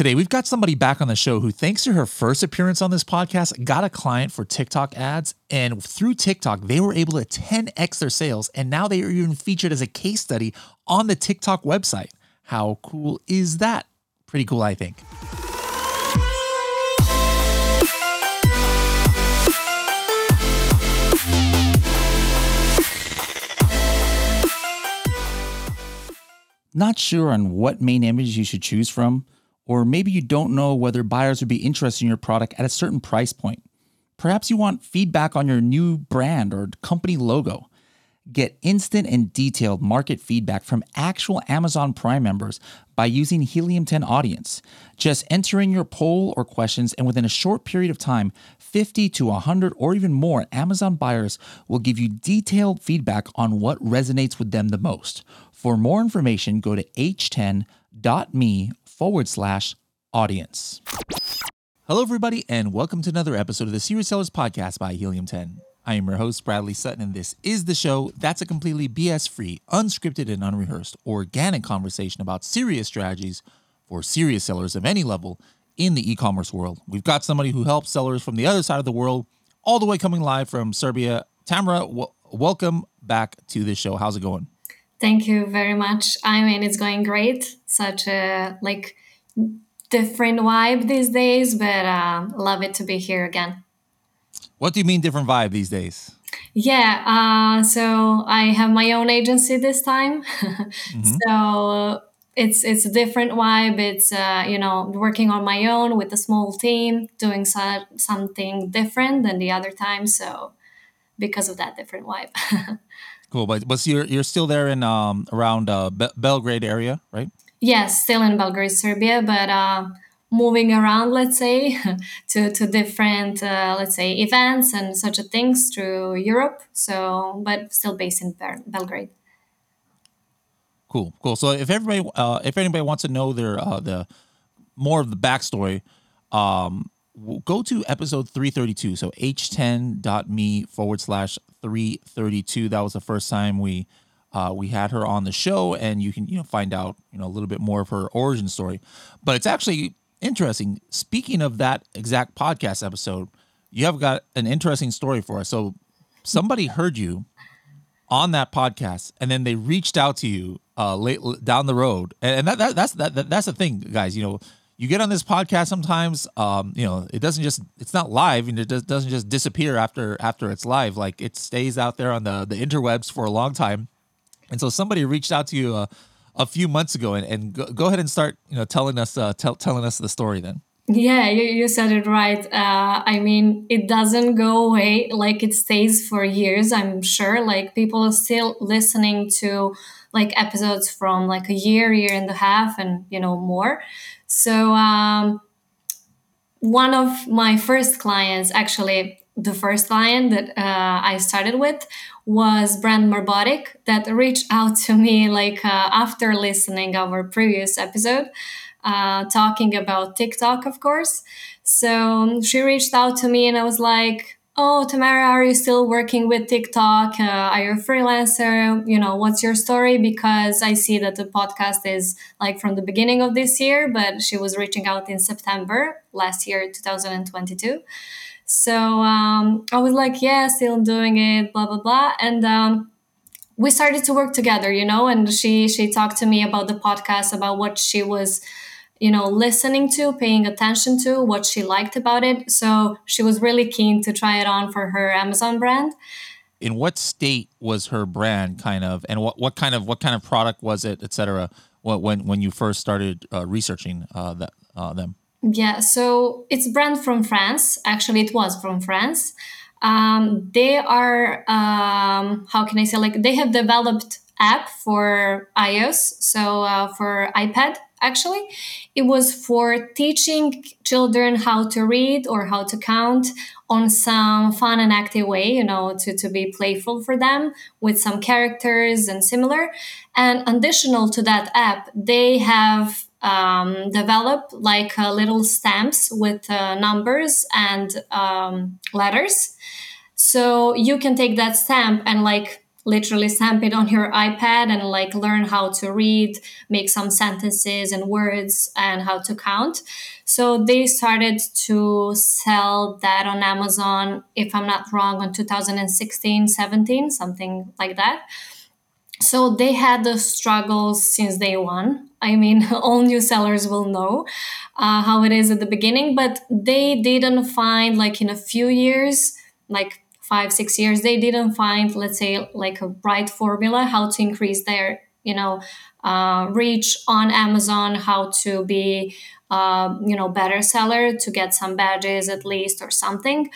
Today, we've got somebody back on the show who, thanks to her first appearance on this podcast, got a client for TikTok ads. And through TikTok, they were able to 10x their sales. And now they are even featured as a case study on the TikTok website. How cool is that? Pretty cool, I think. Not sure on what main image you should choose from? Or maybe you don't know whether buyers would be interested in your product at a certain price point. Perhaps you want feedback on your new brand or company logo. Get instant and detailed market feedback from actual Amazon Prime members by using Helium 10 Audience. Just enter in your poll or questions, and within a short period of time, 50 to 100 or even more Amazon buyers will give you detailed feedback on what resonates with them the most. For more information, go to h10.me forward slash audience. Hello, everybody, and welcome to another episode of the Serious Sellers Podcast by Helium 10. I am your host, Bradley Sutton, and this is the show that's a completely BS free, unscripted, and unrehearsed, organic conversation about serious strategies for serious sellers of any level in the e commerce world. We've got somebody who helps sellers from the other side of the world, all the way coming live from Serbia. Tamara, w- welcome back to the show. How's it going? Thank you very much. I mean, it's going great. Such a like different vibe these days, but uh, love it to be here again. What do you mean different vibe these days? Yeah, uh, so I have my own agency this time, mm-hmm. so it's it's a different vibe. It's uh, you know working on my own with a small team, doing so- something different than the other time. So because of that different vibe. Cool, but but you're you're still there in um around uh Be- Belgrade area, right? Yes, still in Belgrade, Serbia, but uh, moving around, let's say, to to different uh, let's say events and such a things through Europe. So, but still based in Bel- Belgrade. Cool, cool. So if everybody uh, if anybody wants to know their uh, the more of the backstory, um, go to episode 332. So h10.me forward slash 332. That was the first time we uh, we had her on the show, and you can you know find out you know a little bit more of her origin story. But it's actually interesting. Speaking of that exact podcast episode, you have got an interesting story for us. So somebody heard you on that podcast, and then they reached out to you uh, late down the road, and that, that that's that, that that's the thing, guys. You know you get on this podcast sometimes um, you know it doesn't just it's not live and it does, doesn't just disappear after after it's live. Like it stays out there on the the interwebs for a long time. And so somebody reached out to you uh, a few months ago and, and go, go, ahead and start you know telling us uh, tell, telling us the story then. Yeah you, you said it right. Uh, i mean it doesn't go away like it stays for years i'm sure. Like people are still listening to like episodes from like a year year and a half and you know more so um, one of my first clients, actually the first client that uh, I started with was Brand Marbotic that reached out to me like uh, after listening our previous episode, uh, talking about TikTok, of course. So she reached out to me and I was like, oh tamara are you still working with tiktok? Uh, are you a freelancer? You know what's your story? Because i see that the podcast is like from the beginning of this year but she was reaching out in september last year 2022 so um, i was like yeah still doing it blah blah blah. And um, we started to work together you know and she she talked to me about the podcast about what she was you know listening to paying attention to what she liked about it. So she was really keen to try it on for her amazon brand. In what state was her brand kind of and what, what kind of what kind of product was it etc when when you first started uh, researching uh, that uh, them? Yeah so it's brand from france. Actually it was from france. Um, they are um, how can i say like they have developed app for ios so uh, for ipad actually. It was for teaching children how to read or how to count on some fun and active way, you know, to, to be playful for them with some characters and similar. And additional to that app, they have um, developed like uh, little stamps with uh, numbers and um, letters. So you can take that stamp and like literally stamp it on your ipad and like learn how to read make some sentences and words and how to count. So they started to sell that on amazon if i'm not wrong on 2016 17 something like that. So they had the struggles since day one. I mean all new sellers will know uh, how it is at the beginning but they didn't find like in a few years like five six years they didn't find let's say like a right formula how to increase their you know uh, reach on amazon how to be uh, you know better seller to get some badges at least or something.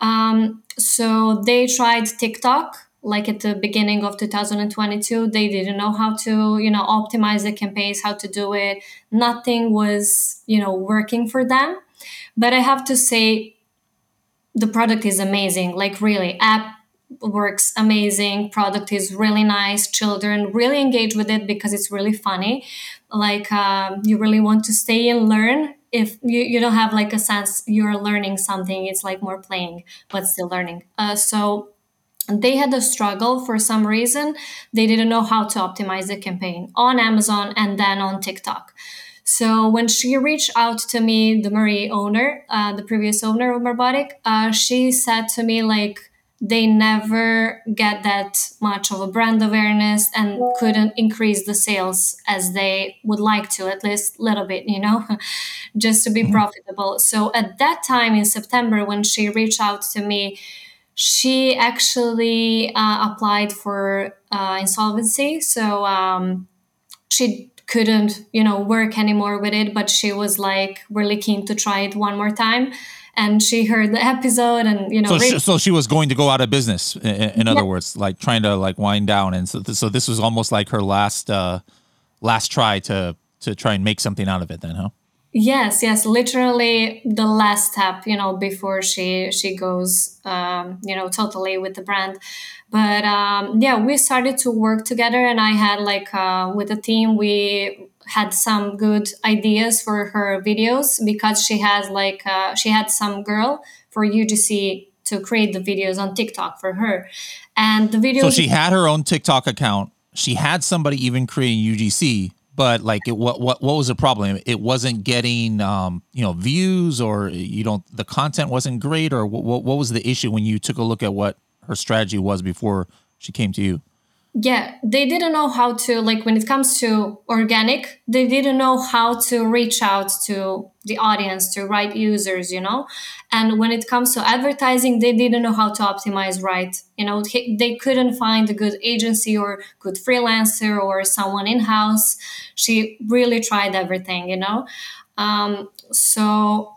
Um, so they tried tiktok like at the beginning of 2022 they didn't know how to you know optimize the campaigns how to do it. Nothing was you know working for them. But i have to say the product is amazing. Like really app works amazing. Product is really nice. Children really engage with it because it's really funny. Like um, you really want to stay and learn. If you, you don't have like a sense you're learning something it's like more playing but still learning. Uh, so they had a struggle for some reason. They didn't know how to optimize the campaign on amazon and then on tiktok so when she reached out to me the marie owner uh, the previous owner of Marbotic, uh, she said to me like they never get that much of a brand awareness and couldn't increase the sales as they would like to at least a little bit you know just to be mm-hmm. profitable so at that time in september when she reached out to me she actually uh, applied for uh, insolvency so um, she couldn't you know work anymore with it but she was like really keen to try it one more time. And she heard the episode and you know so, she, so she was going to go out of business in, in other yeah. words like trying to like wind down. And so, th- so this was almost like her last uh last try to to try and make something out of it then huh yes yes literally the last step you know before she she goes um, you know totally with the brand but um, yeah we started to work together and i had like uh, with the team we had some good ideas for her videos because she has like uh, she had some girl for UGC to create the videos on TikTok for her, and the video. So she had her own TikTok account. She had somebody even creating UGC, but like it, what what what was the problem? It wasn't getting um you know views or you don't the content wasn't great or what, what was the issue when you took a look at what her strategy was before she came to you yeah they didn't know how to like when it comes to organic they didn't know how to reach out to the audience to right users you know? And when it comes to advertising they didn't know how to optimize right? You know they couldn't find a good agency or good freelancer or someone in house she really tried everything you know? Um, so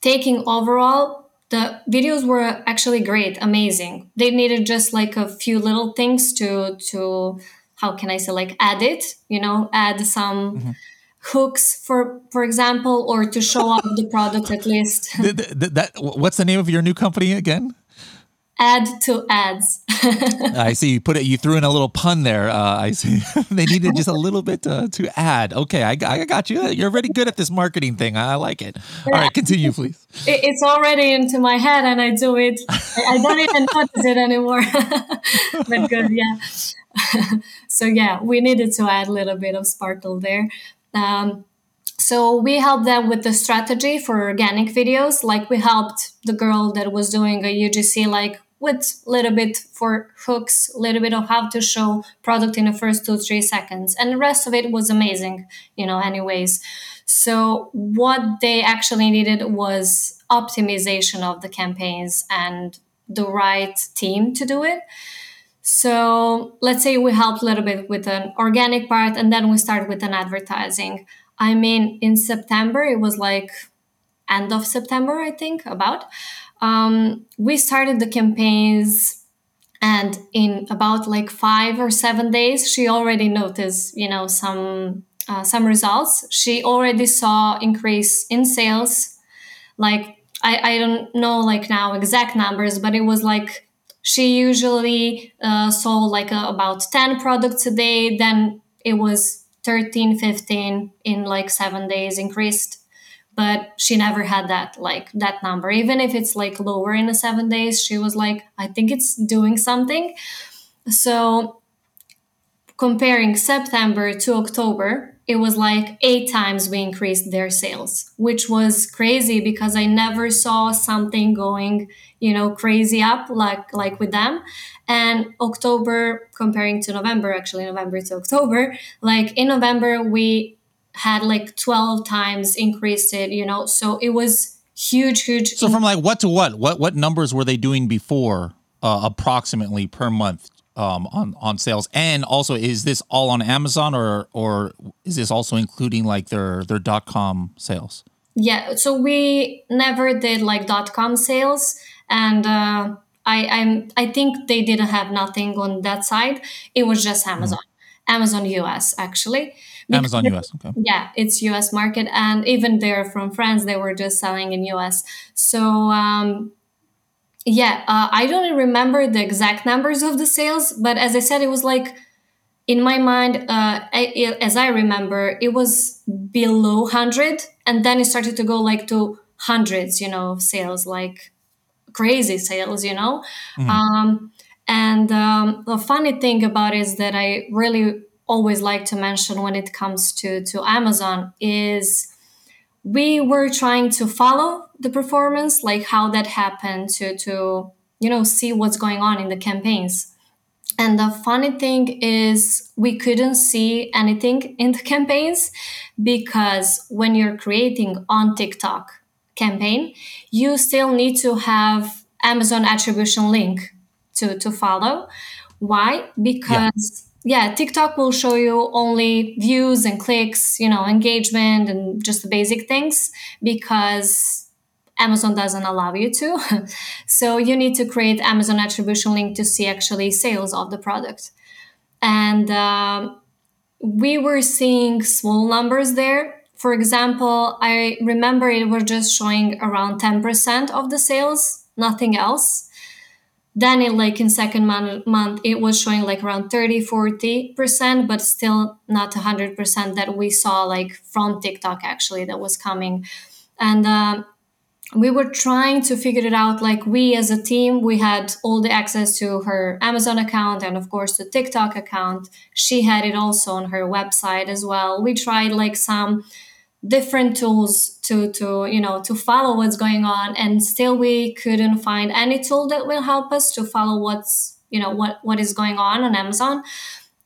taking overall the videos were actually great amazing. They needed just like a few little things to to how can i say like add it you know add some mm-hmm. hooks for for example or to show off the product at least. The, the, that what's the name of your new company again add to ads. I see. You put it. You threw in a little pun there. Uh, I see. they needed just a little bit to, to add. Okay, I, I got you. You're already good at this marketing thing. I like it. All right, continue, please. it's already into my head, and I do it. I don't even notice it anymore. but good, yeah. so yeah, we needed to add a little bit of sparkle there. Um, so we helped them with the strategy for organic videos. Like we helped the girl that was doing a UGC, like with a little bit for hooks, a little bit of how to show product in the first two, three seconds. And the rest of it was amazing, you know, anyways. So what they actually needed was optimization of the campaigns and the right team to do it. So let's say we helped a little bit with an organic part and then we start with an advertising. I mean, in September, it was like end of September, I think, about um, we started the campaigns and in about like five or seven days she already noticed you know some uh, some results. She already saw increase in sales. Like I, I don't know like now exact numbers but it was like she usually uh, sold like a, about 10 products a day. Then it was 13 15 in like seven days increased but she never had that like that number even if it's like lower in the seven days she was like i think it's doing something So comparing September to October, it was like eight times we increased their sales, which was crazy because I never saw something going, you know, crazy up like like with them. And October comparing to November, actually November to October, like in November we had like 12 times increased it, you know. So it was huge huge So from like what to what? What what numbers were they doing before uh, approximately per month um, on on sales? And also, is this all on Amazon or or is this also including like their their dot com sales? Yeah, so we never did like dot com sales, and uh, I I'm I think they didn't have nothing on that side. It was just Amazon, Amazon US actually. Amazon US. Okay. yeah it's us market and even they're from france they were just selling in us so um yeah uh, i don't remember the exact numbers of the sales but as i said it was like in my mind uh, I, as i remember it was below 100 and then it started to go like to hundreds you know of sales like crazy sales you know um, and um, the funny thing about it is that i really always like to mention when it comes to to amazon is we were trying to follow the performance like how that happened to to you know see what's going on in the campaigns. And the funny thing is we couldn't see anything in the campaigns because when you're creating on tiktok campaign you still need to have amazon attribution link to to follow. Why? Because yeah. tiktok will show you only views and clicks you know engagement and just the basic things because Amazon doesn't allow you to. so you need to create Amazon attribution link to see actually sales of the product. And um, we were seeing small numbers there. For example, I remember it was just showing around 10% of the sales, nothing else. Then it like in second month, month it was showing like around 30, 40%, but still not 100% that we saw like from TikTok actually that was coming. And um, we were trying to figure it out like we as a team we had all the access to her amazon account and of course the tiktok account she had it also on her website as well we tried like some different tools to to you know to follow what's going on. And still we couldn't find any tool that will help us to follow what's you know what what is going on on amazon.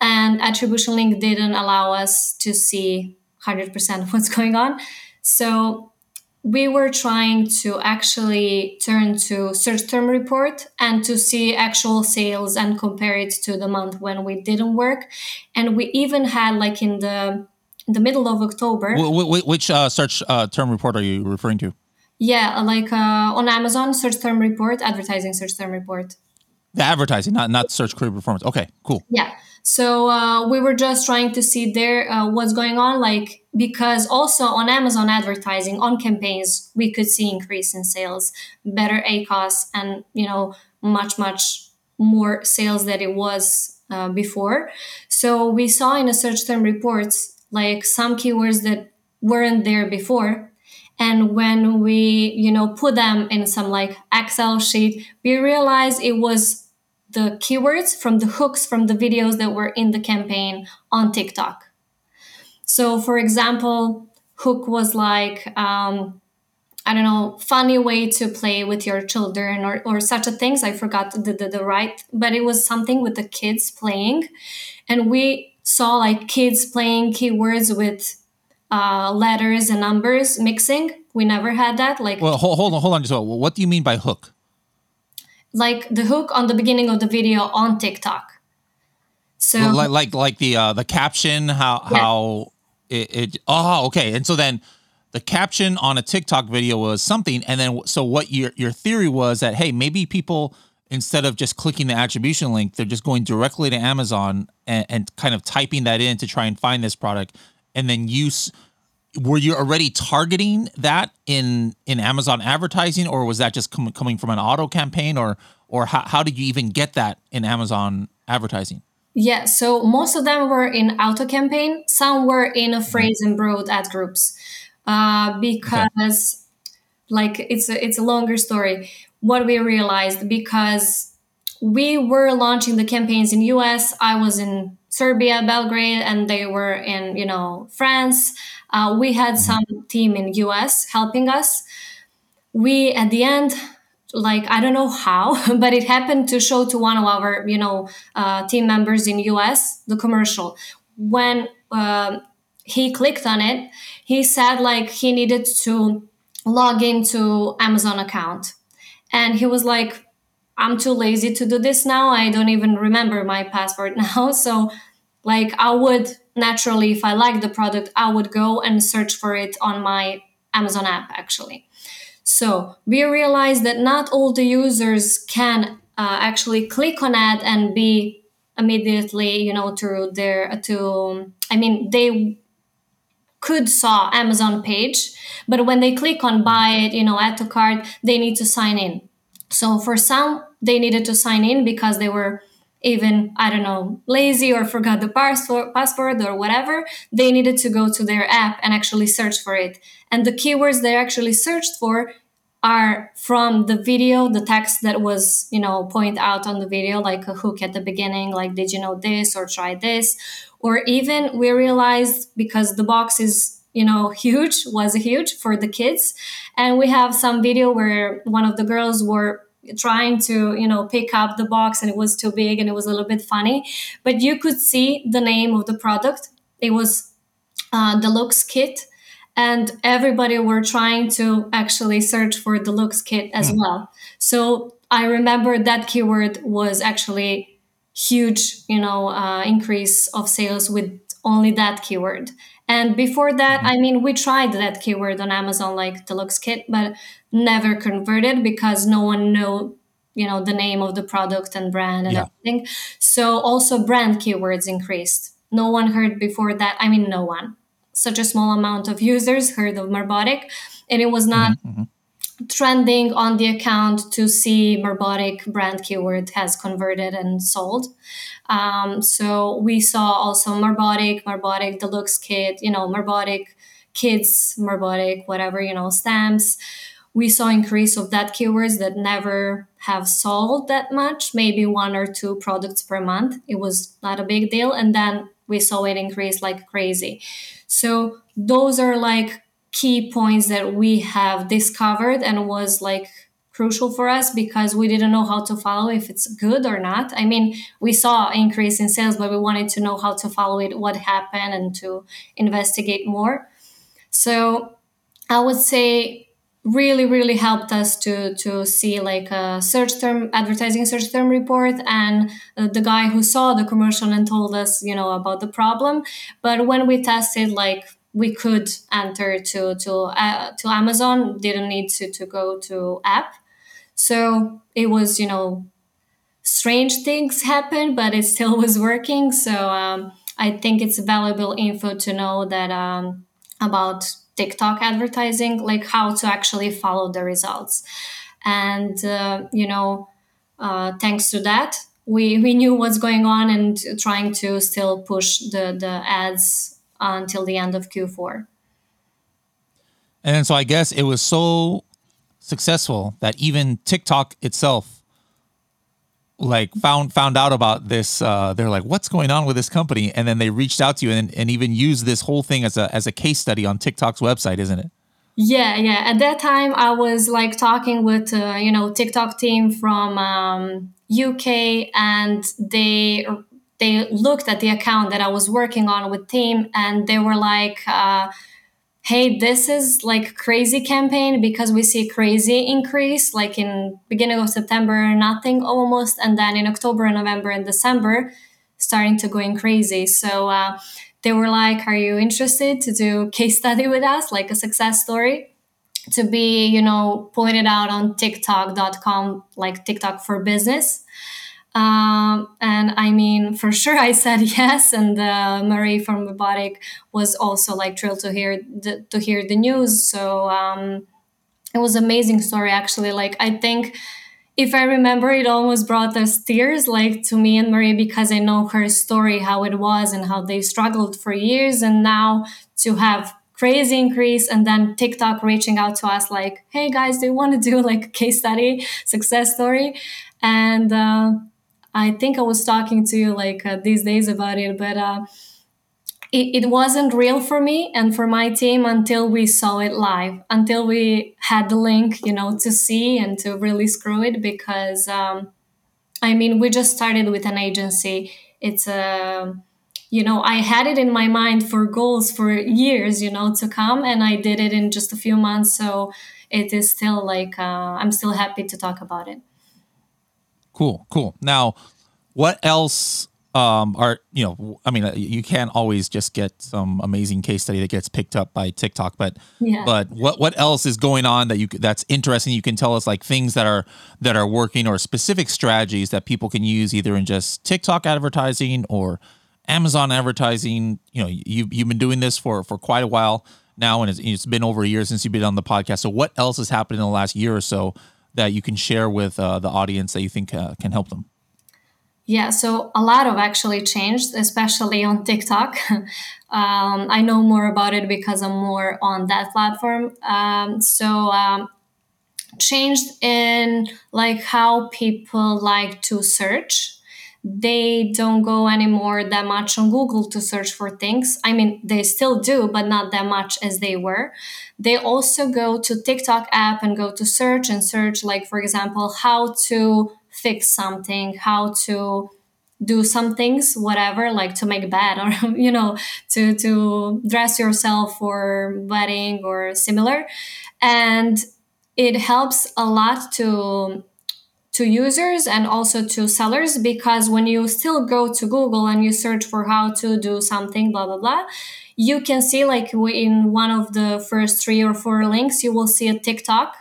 And attribution link didn't allow us to see 100% what's going on. So we were trying to actually turn to search term report and to see actual sales and compare it to the month when we didn't work. And we even had like in the in the middle of october Wh- wh- which uh, search uh, term report are you referring to? yeah like uh, on amazon search term report advertising search term report The advertising, not not search query performance. Okay, cool. Yeah. So uh, we were just trying to see there uh, what's going on, like because also on Amazon advertising on campaigns we could see increase in sales, better ACOS, and you know much much more sales than it was uh, before. So we saw in the search term reports like some keywords that weren't there before. And when we you know put them in some like excel sheet we realized it was the keywords from the hooks from the videos that were in the campaign on tiktok. So for example hook was like um, i don't know funny way to play with your children or, or such a things. I forgot the, the, the right but it was something with the kids playing. And we saw like kids playing keywords with uh, letters and numbers mixing. We never had that. Like Well, hold, hold on, hold on. Just a- what do you mean by hook? like the hook on the beginning of the video on TikTok. So like like like the uh the caption how Yeah. how it, it oh okay and so then the caption on a TikTok video was something and then so what your your theory was that hey maybe people instead of just clicking the attribution link they're just going directly to Amazon and, and kind of typing that in to try and find this product. And then use were you already targeting that in in Amazon advertising or was that just com- coming from an auto campaign or or how, how did you even get that in Amazon advertising? Yeah, so most of them were in auto campaign. Some were in a phrase and broad ad groups, uh, because like it's a, it's a longer story. What we realized because we were launching the campaigns in us i was in serbia belgrade and they were in you know france. Uh, we had some team in us helping us. We at the end like i don't know how but it happened to show to one of our you know uh, team members in us the commercial. When uh, he clicked on it he said like he needed to log into amazon account and he was like i'm too lazy to do this now i don't even remember my password now so like i would naturally if i like the product i would go and search for it on my amazon app actually so we realized that not all the users can uh, actually click on ad and be immediately, you know, to their to. I mean, they could saw Amazon page, but when they click on buy it, you know, add to cart, they need to sign in. So for some, they needed to sign in because they were even I don't know lazy or forgot the password, password or whatever. They needed to go to their app and actually search for it. And the keywords they actually searched for are from the video the text that was you know point out on the video like a hook at the beginning like did you know this or try this or even we realized because the box is you know huge was huge for the kids. And we have some video where one of the girls were trying to you know pick up the box and it was too big and it was a little bit funny. But you could see the name of the product. It was uh, deluxe kit. And everybody were trying to actually search for the looks kit as mm. well. So i remember that keyword was actually huge you know uh, increase of sales with only that keyword and before that mm-hmm. i mean we tried that keyword on amazon like deluxe kit but never converted because no one know you know the name of the product and brand and yeah. everything so also brand keywords increased no one heard before that i mean no one such a small amount of users heard of Marbotic, and it was not mm-hmm, mm-hmm. Trending on the account to see Marbotic brand keyword has converted and sold. Um, so we saw also Marbotic, Marbotic Deluxe Kit, you know, Marbotic Kids, Marbotic, whatever, you know, stamps. We saw increase of that keywords that never have sold that much, maybe one or two products per month. It was not a big deal. And then we saw it increase like crazy. So those are like key points that we have discovered and was like crucial for us because we didn't know how to follow if it's good or not. I mean, we saw increase in sales, but we wanted to know how to follow it, what happened, and to investigate more. So I would say really really helped us to to see like a search term advertising search term report and uh, the guy who saw the commercial and told us you know about the problem but when we tested like we could enter to to uh, to amazon. Didn't need to to go to app. So it was you know strange things happened but it still was working. So um, i think it's valuable info to know that um, about TikTok advertising, like how to actually follow the results. And, uh, you know, uh, thanks to that, we, we knew what's going on and trying to still push the, the ads until the end of Q4. And so I guess it was so successful that even TikTok itself like found found out about this uh, they're like what's going on with this company? And then they reached out to you and, and even used this whole thing as a as a case study on tiktok's website isn't it? Yeah yeah. At that time i was like talking with uh, you know tiktok team from um, uk and they they looked at the account that i was working on with team and they were like uh, hey this is like crazy campaign because we see crazy increase like in beginning of september nothing almost and then in october november and december starting to going crazy. So uh, they were like are you interested to do case study with us like a success story? To be you know pointed out on tiktok.com like tiktok for business um, and I mean, for sure, I said yes. And uh, Marie from Marbotic was also like thrilled to hear the, to hear the news. So um, it was amazing story actually. Like I think, if I remember, it almost brought us tears, like to me and Marie, because I know her story, how it was, and how they struggled for years, and now to have crazy increase and then tiktok reaching out to us like hey guys do you want to do like a case study success story and uh, I think I was talking to you like uh, these days about it, but uh, it, it wasn't real for me and for my team until we saw it live, until we had the link, you know, to see and to really screw it. Because um, I mean, we just started with an agency. It's a you know i had it in my mind for goals for years you know to come and i did it in just a few months so it is still like uh, i'm still happy to talk about it cool cool. Now what else um, are you know i mean you can't always just get some amazing case study that gets picked up by tiktok but yeah. but what what else is going on that you that's interesting you can tell us like things that are that are working or specific strategies that people can use either in just tiktok advertising or amazon advertising? You know you, you've been doing this for for quite a while now and it's, it's been over a year since you've been on the podcast. So what else has happened in the last year or so that you can share with uh, the audience that you think uh, can help them yeah, so a lot of actually changed, especially on TikTok. um, I know more about it because I'm more on that platform. Um, so um, changed in like how people like to search. They don't go anymore that much on Google to search for things. I mean, they still do, but not that much as they were. They also go to TikTok app and go to search and search, like for example, how to fix something, how to do some things, whatever, like to make bed or you know, to to dress yourself for wedding or similar. And it helps a lot to to users and also to sellers because when you still go to Google and you search for how to do something, blah blah blah, you can see like in one of the first three or four links, you will see a TikTok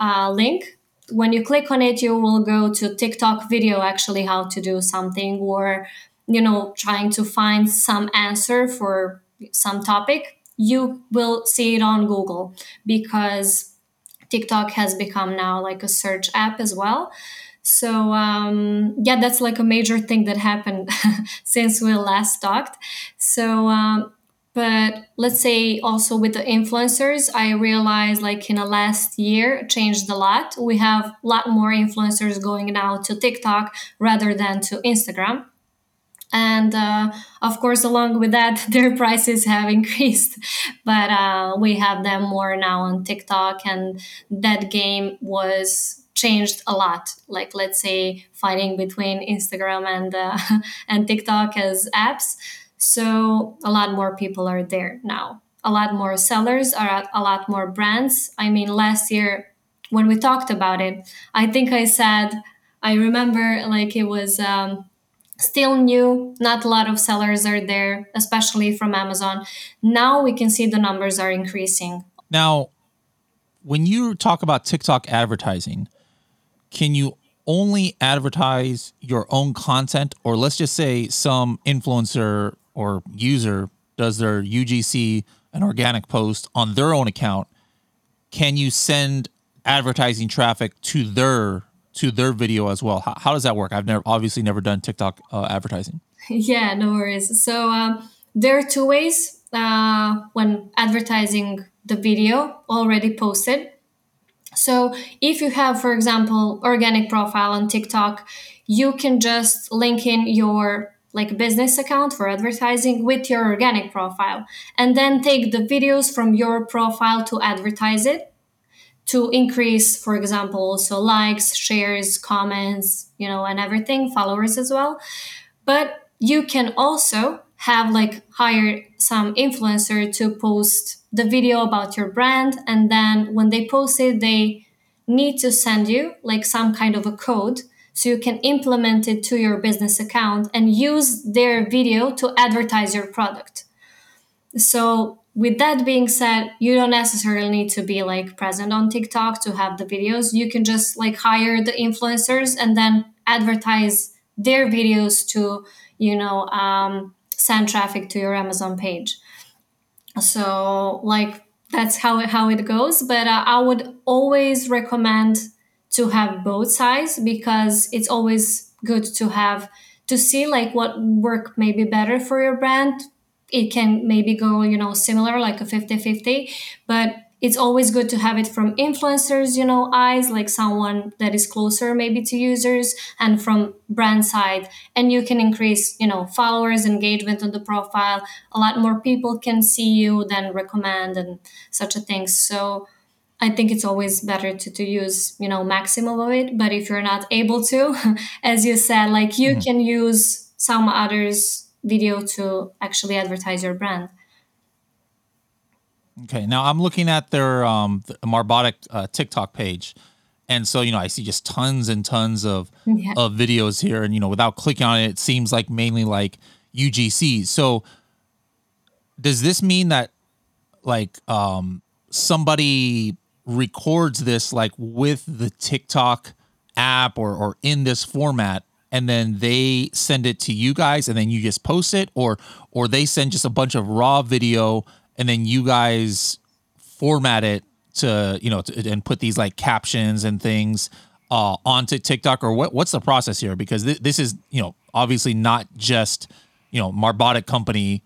uh, link when you click on it, you will go to TikTok video actually how to do something or, you know, trying to find some answer for some topic. You will see it on Google because TikTok has become now like a search app as well. So um, yeah, that's like a major thing that happened since we last talked. So um, but let's say also with the influencers i realized like in the last year changed a lot we have a lot more influencers going now to tiktok rather than to instagram and uh, of course along with that their prices have increased but uh, we have them more now on tiktok and that game was changed a lot like let's say fighting between instagram and uh, and tiktok as apps so a lot more people are there now. A lot more sellers are at a lot more brands. I mean, last year when we talked about it, I think I said, I remember like it was um, still new, not a lot of sellers are there, especially from Amazon. Now we can see the numbers are increasing. Now, when you talk about TikTok advertising, can you only advertise your own content, or let's just say some influencer or user does their UGC an organic post on their own account, can you send advertising traffic to their to their video as well? How, how does that work? I've never obviously never done TikTok uh, advertising. Yeah, no worries. So um, there are two ways uh, when advertising the video already posted. So if you have, for example, organic profile on TikTok, you can just link in your like business account for advertising with your organic profile and then take the videos from your profile to advertise it to increase for example also likes shares comments you know and everything followers as well but you can also have like hire some influencer to post the video about your brand and then when they post it they need to send you like some kind of a code so you can implement it to your business account and use their video to advertise your product. So with that being said, you don't necessarily need to be like present on TikTok to have the videos. You can just like hire the influencers and then advertise their videos to, you know, um, send traffic to your Amazon page. So like that's how it, how it goes. But uh, I would always recommend to have both sides because it's always good to have to see like what work may be better for your brand it can maybe go you know similar like a 50-50 but it's always good to have it from influencers you know eyes like someone that is closer maybe to users and from brand side and you can increase you know followers engagement on the profile a lot more people can see you than recommend and such a thing so I think it's always better to, to use, you know, maximum of it. But if you're not able to, as you said, like you mm-hmm. can use some others video to actually advertise your brand. Okay, now I'm looking at their um, Marbotic uh, TikTok page, and so you know I see just tons and tons of yeah. of videos here, and you know without clicking on it, it seems like mainly like UGC. So does this mean that like um, somebody records this like with the TikTok app or or in this format and then they send it to you guys and then you just post it or or they send just a bunch of raw video and then you guys format it to you know to, and put these like captions and things uh, onto TikTok or what what's the process here? Because th- this is you know obviously not just you know Marbotic company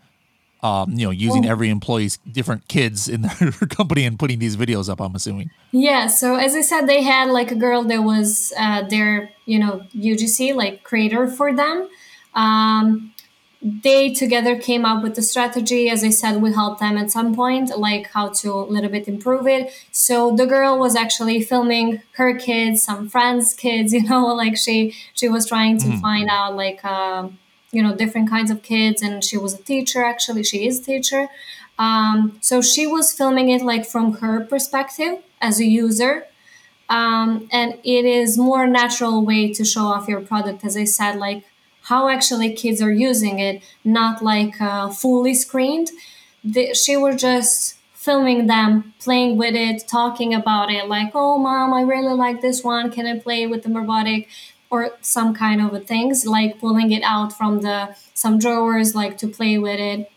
um, you know, using every employee's different kids in their company and putting these videos up. I'm assuming. Yeah. So as I said, they had like a girl that was uh, their, you know, UGC like creator for them. Um, they together came up with the strategy. As I said, we helped them at some point, like how to a little bit improve it. So the girl was actually filming her kids, some friends' kids. You know, like she she was trying to mm. find out like. Uh, you know different kinds of kids and she was a teacher actually she is a teacher. Um, so she was filming it like from her perspective as a user. Um, and it is more natural way to show off your product as i said like how actually kids are using it not like uh, fully screened. The, she was just filming them playing with it talking about it like oh mom i really like this one. Can i play with the Marbotic or some kind of things like pulling it out from the some drawers like to play with it.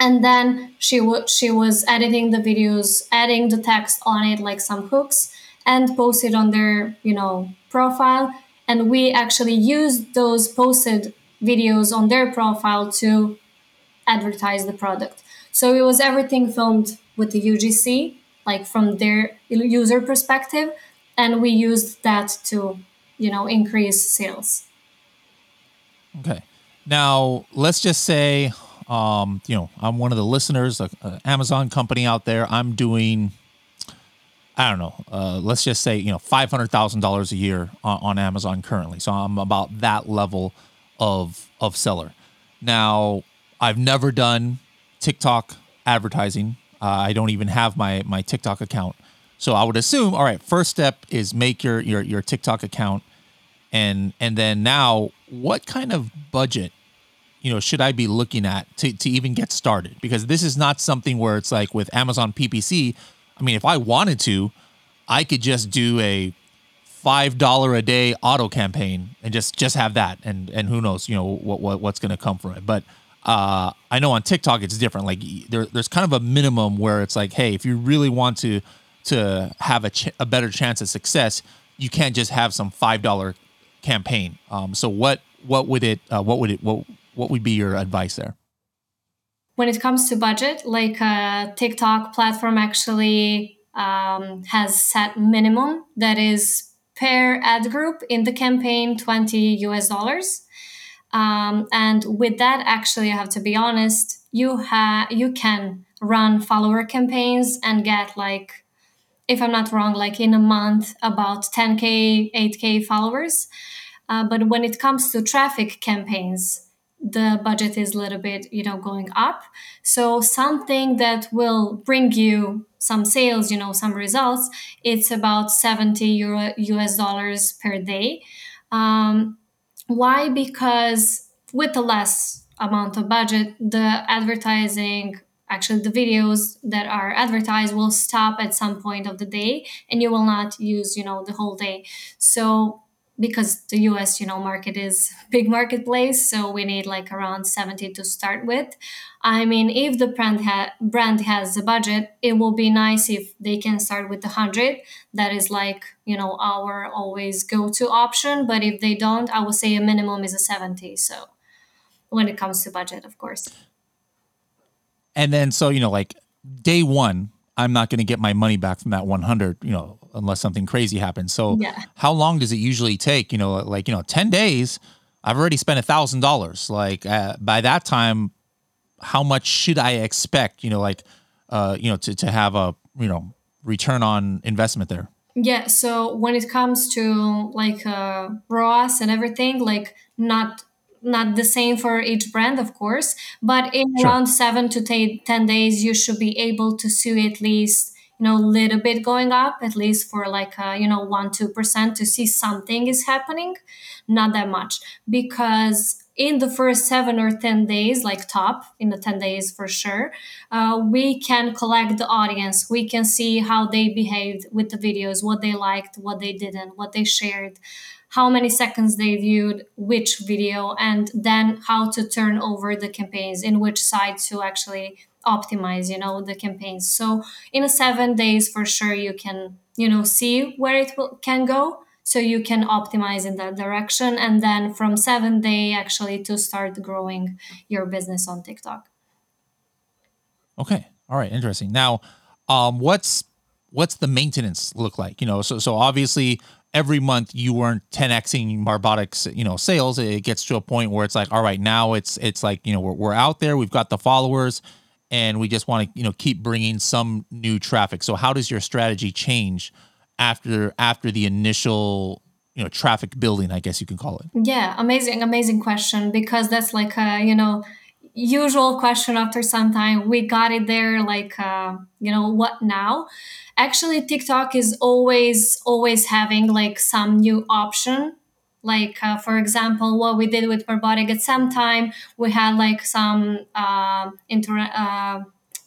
And then she would she was editing the videos adding the text on it like some hooks and post it on their you know profile. And we actually used those posted videos on their profile to advertise the product. So it was everything filmed with the ugc like from their user perspective and we used that to you know increase sales. Okay. Now let's just say um, you know i'm one of the listeners an amazon company out there. I'm doing i don't know uh, let's just say you know $500000 a year on, on amazon currently. So i'm about that level of of seller. Now i've never done tiktok advertising. Uh, i don't even have my my tiktok account. So I would assume, all right, first step is make your your your TikTok account and and then now what kind of budget you know should i be looking at to, to even get started? Because this is not something where it's like with amazon ppc i mean if i wanted to i could just do a five dollar a day auto campaign and just just have that. And and who knows you know what, what what's going to come from it. But uh, I know on TikTok it's different. Like there, there's kind of a minimum where it's like, hey, if you really want to to have a, ch- a better chance of success, you can't just have some five dollar campaign. Um, so what what would it uh, what would it what what would be your advice there? When it comes to budget, like uh, TikTok platform actually um, has set minimum that is per ad group in the campaign 20 US dollars. Um, and with that, actually, I have to be honest, you have you can run follower campaigns and get like if I'm not wrong, like in a month, about 10K, 8K followers. Uh, but when it comes to traffic campaigns, the budget is a little bit, you know, going up. So something that will bring you some sales, you know, some results, it's about 70 euro US dollars per day. Um, why? Because with the less amount of budget, the advertising actually the videos that are advertised will stop at some point of the day and you will not use you know the whole day. So because the us you know market is big marketplace so we need like around 70 to start with. I mean if the brand, ha- brand has a budget it will be nice if they can start with the 100 that is like you know our always go-to option but if they don't i would say a minimum is a 70 so when it comes to budget of course and then so you know like day one I'm not going to get my money back from that 100, you know, unless something crazy happens. So Yeah. how long does it usually take? You know, like, you know, 10 days, I've already spent a thousand dollars. Like uh, by that time, how much should I expect, you know, like, uh, you know, to, to have a, you know, return on investment there? Yeah, so when it comes to like uh, ROAS and everything, like not not the same for each brand, of course, but in Sure. around seven to ta- ten days, you should be able to see at least you know a little bit going up, at least for like uh, you know one two percent to see something is happening, not that much. Because in the first seven or 10 days like top in the 10 days for sure uh, we can collect the audience. We can see how they behaved with the videos what they liked what they didn't what they shared how many seconds they viewed which video and then how to turn over the campaigns in which side to actually optimize you know the campaigns so in seven days for sure you can you know see where it will, can go so you can optimize in that direction and then from seven day actually to start growing your business on tiktok Okay. All right. Interesting. Now, um, what's what's the maintenance look like? You know, so so obviously every month you weren't 10xing Marbotics, you know, sales. It gets to a point where it's like, all right, now it's it's like you know we're we're out there, we've got the followers, and we just want to you know keep bringing some new traffic. So how does your strategy change after after the initial you know traffic building? I guess you can call it. Yeah, amazing, amazing question because that's like a you know usual question after some time. We got it there, like uh, you know what now? Actually, TikTok is always always having like some new option. Like uh, for example, what we did with Marbotic at some time, we had like some uh, inter uh,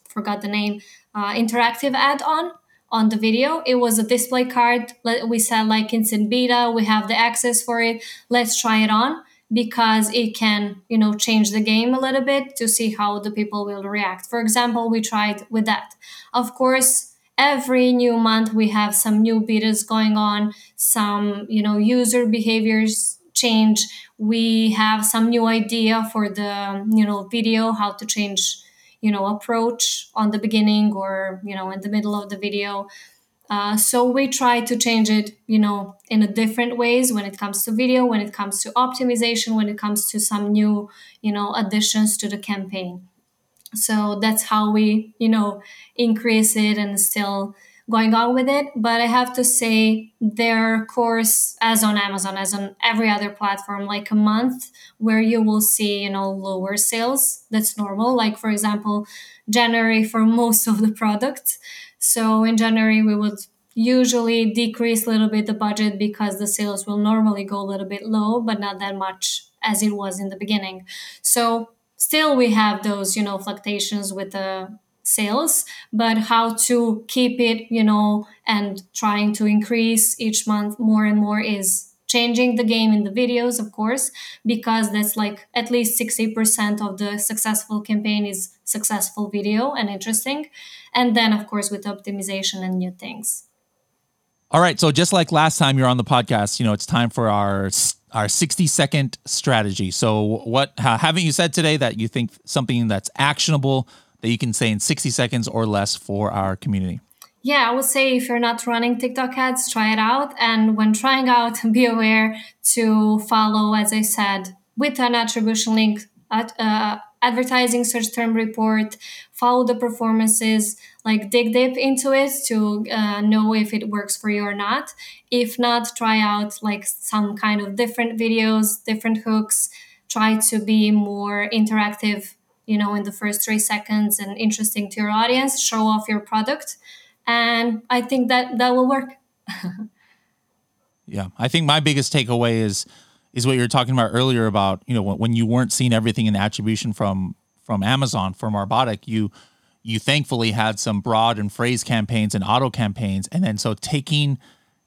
forgot the name uh, interactive add-on on the video it was a display card we said like it's in beta we have the access for it let's try it on because it can you know change the game a little bit to see how the people will react. For example we tried with that. Of course every new month we have some new betas going on some you know user behaviors change. We have some new idea for the you know video how to change you know approach on the beginning or you know in the middle of the video uh, so we try to change it you know in a different ways when it comes to video when it comes to optimization when it comes to some new you know additions to the campaign. So that's how we you know increase it and still going on with it. But i have to say their course as on amazon as on every other platform like a month where you will see you know lower sales. That's normal. Like for example january for most of the products so in january we would usually decrease a little bit the budget because the sales will normally go a little bit low but not that much as it was in the beginning. So still we have those you know fluctuations with the sales but how to keep it you know and trying to increase each month more and more is changing the game in the videos of course because that's like at least 60% of the successful campaign is successful video and interesting and then of course with optimization and new things All right, so just like last time you're on the podcast, you know, it's time for our our 60 second strategy. So what haven't you said today that you think something that's actionable that you can say in 60 seconds or less for our community? Yeah, I would say if you're not running TikTok ads, try it out. And when trying out, be aware to follow, as I said, with an attribution link, at, uh, advertising search term report, follow the performances, like dig deep into it to uh, know if it works for you or not. If not, try out like some kind of different videos, different hooks. Try to be more interactive, you know, in the first three seconds and interesting to your audience. Show off your product and I think that that will work. Yeah, I think my biggest takeaway is is what you were talking about earlier about you know when, you weren't seeing everything in the attribution from from Amazon from Marbotic, you you thankfully had some broad and phrase campaigns and auto campaigns, and then so taking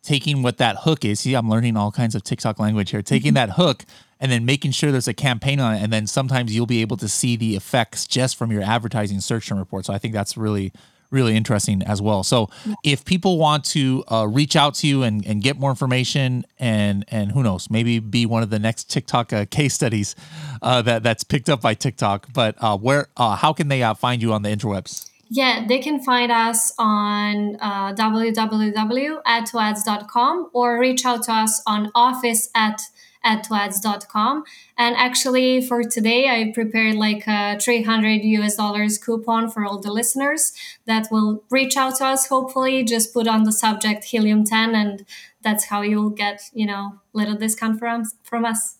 taking what that hook is. See, I'm learning all kinds of TikTok language here. Taking mm-hmm. that hook and then making sure there's a campaign on it, and then sometimes you'll be able to see the effects just from your advertising search term report. So I think that's really really interesting as well. So if people want to uh, reach out to you and, and get more information and and who knows, maybe be one of the next TikTok uh, case studies uh, that that's picked up by TikTok. But uh, where uh, how can they uh, find you on the interwebs? Yeah, they can find us on uh, www.adtoads.com or reach out to us on office at adtoads.com. And actually, for today, I prepared like a 300 US dollars coupon for all the listeners that will reach out to us. Hopefully, just put on the subject helium 10, and that's how you'll get, you know, little discount from, from us.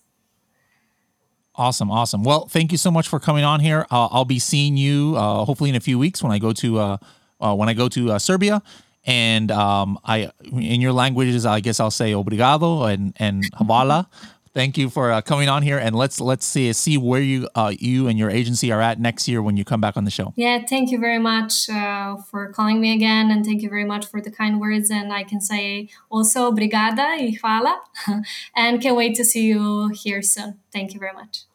Awesome, awesome. Well, thank you so much for coming on here. Uh, I'll be seeing you uh, hopefully in a few weeks when I go to uh, uh when I go to uh, Serbia, and um, I in your languages I guess I'll say obrigado and and hvala. thank you for uh, coming on here, and let's let's see see where you you and your agency are at next year when you come back on the show. Yeah, thank you very much for calling me again, and thank you very much for the kind words. And I can say also obrigada y hvala, and can't wait to see you here soon. Thank you very much.